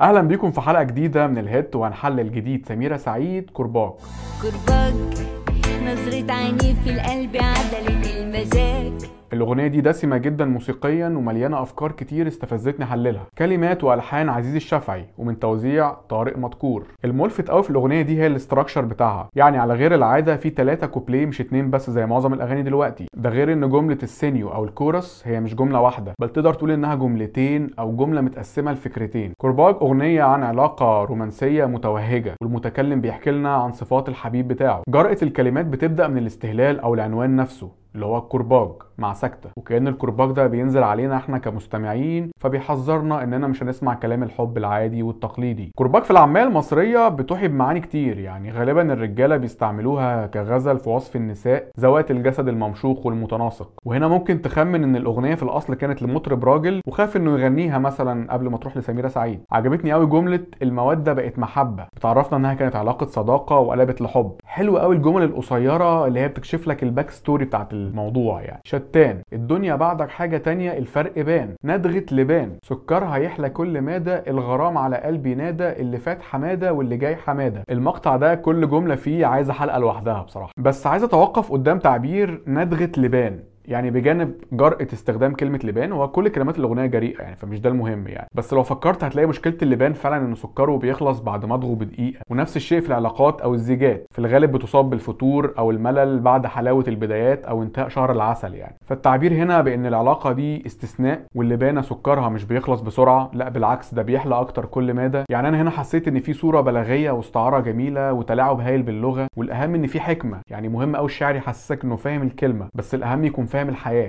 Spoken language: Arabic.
أهلا بيكم في حلقة جديدة من الهيت وهنحلل جديد سميرة سعيد كرباج كرباج نظرة عينيه في القلب المزاج الأغنية دي دسمة جدا موسيقيا ومليانة أفكار كتير استفزتني أحللها. كلمات وألحان عزيز الشافعي ومن توزيع طارق مدكور الملفت قوي في الأغنية دي هي ال structure بتاعها. يعني على غير العادة في ثلاثة كوبليه مش اتنين بس زي معظم الأغاني دلوقتي. ده غير إن جملة السينيو أو الكورس هي مش جملة واحدة بل تقدر تقول إنها جملتين أو جملة متقسمة لفكرتين. كرباج أغنية عن علاقة رومانسية متوهجة والمتكلم بيحكي لنا عن صفات الحبيب بتاعه. جرأة الكلمات بتبدأ من الاستهلال أو العنوان نفسه. اللي هو الكرباج مع سكتة وكأن الكرباج ده بينزل علينا إحنا كمستمعين فبيحذرنا إننا مش هنسمع كلام الحب العادي والتقليدي. كرباج في العامية المصرية بتوحي بمعاني كتير يعني غالبا الرجالة بيستعملوها كغزل في وصف النساء ذوات الجسد الممشوق والمتناسق. وهنا ممكن تخمن إن الأغنية في الأصل كانت لمطرب راجل وخاف إنه يغنيها مثلا قبل ما تروح لسميرة سعيد. عجبتني قوي جملة المودة بقت محبة. بتعرفنا إنها كانت علاقة صداقة وقلبت لحب. حلو قوي الجمل القصيرة اللي هي بتكشف لك ال back story بتاعت الموضوع يعني. شتان. الدنيا بعدك حاجة تانية الفرق بان. ندغة لبان. سكرها يحلى كل مادة الغرام على قلبي نادى اللي فات حمادة واللي جاي حمادة. المقطع ده كل جملة فيه عايزة حلقة لوحدها بصراحة. بس عايز أتوقف قدام تعبير ندغة لبان. يعني بجانب جرأة استخدام كلمة لبان هو كل كلمات الأغنية جريئة يعني فمش ده المهم يعني. بس لو فكرت هتلاقي مشكلة اللبان فعلا إن سكره بيخلص بعد مضغه بدقيقة ونفس الشيء في العلاقات أو الزيجات. في الغالب بتصاب بالفتور أو الملل بعد حلاوة البدايات أو انتهاء شهر العسل يعني. فالتعبير هنا بإن العلاقة دي استثناء واللبانة سكرها مش بيخلص بسرعة لا بالعكس ده بيحلى أكتر كل مادة. يعني أنا هنا حسيت إن في صورة بلاغية واستعارة جميلة وتلاعب هايل باللغة والأهم إن في حكمة. يعني مهم أوي الشاعر يحسسك إنه فاهم الكلمة بس الأهم يكون فاهم الحياة.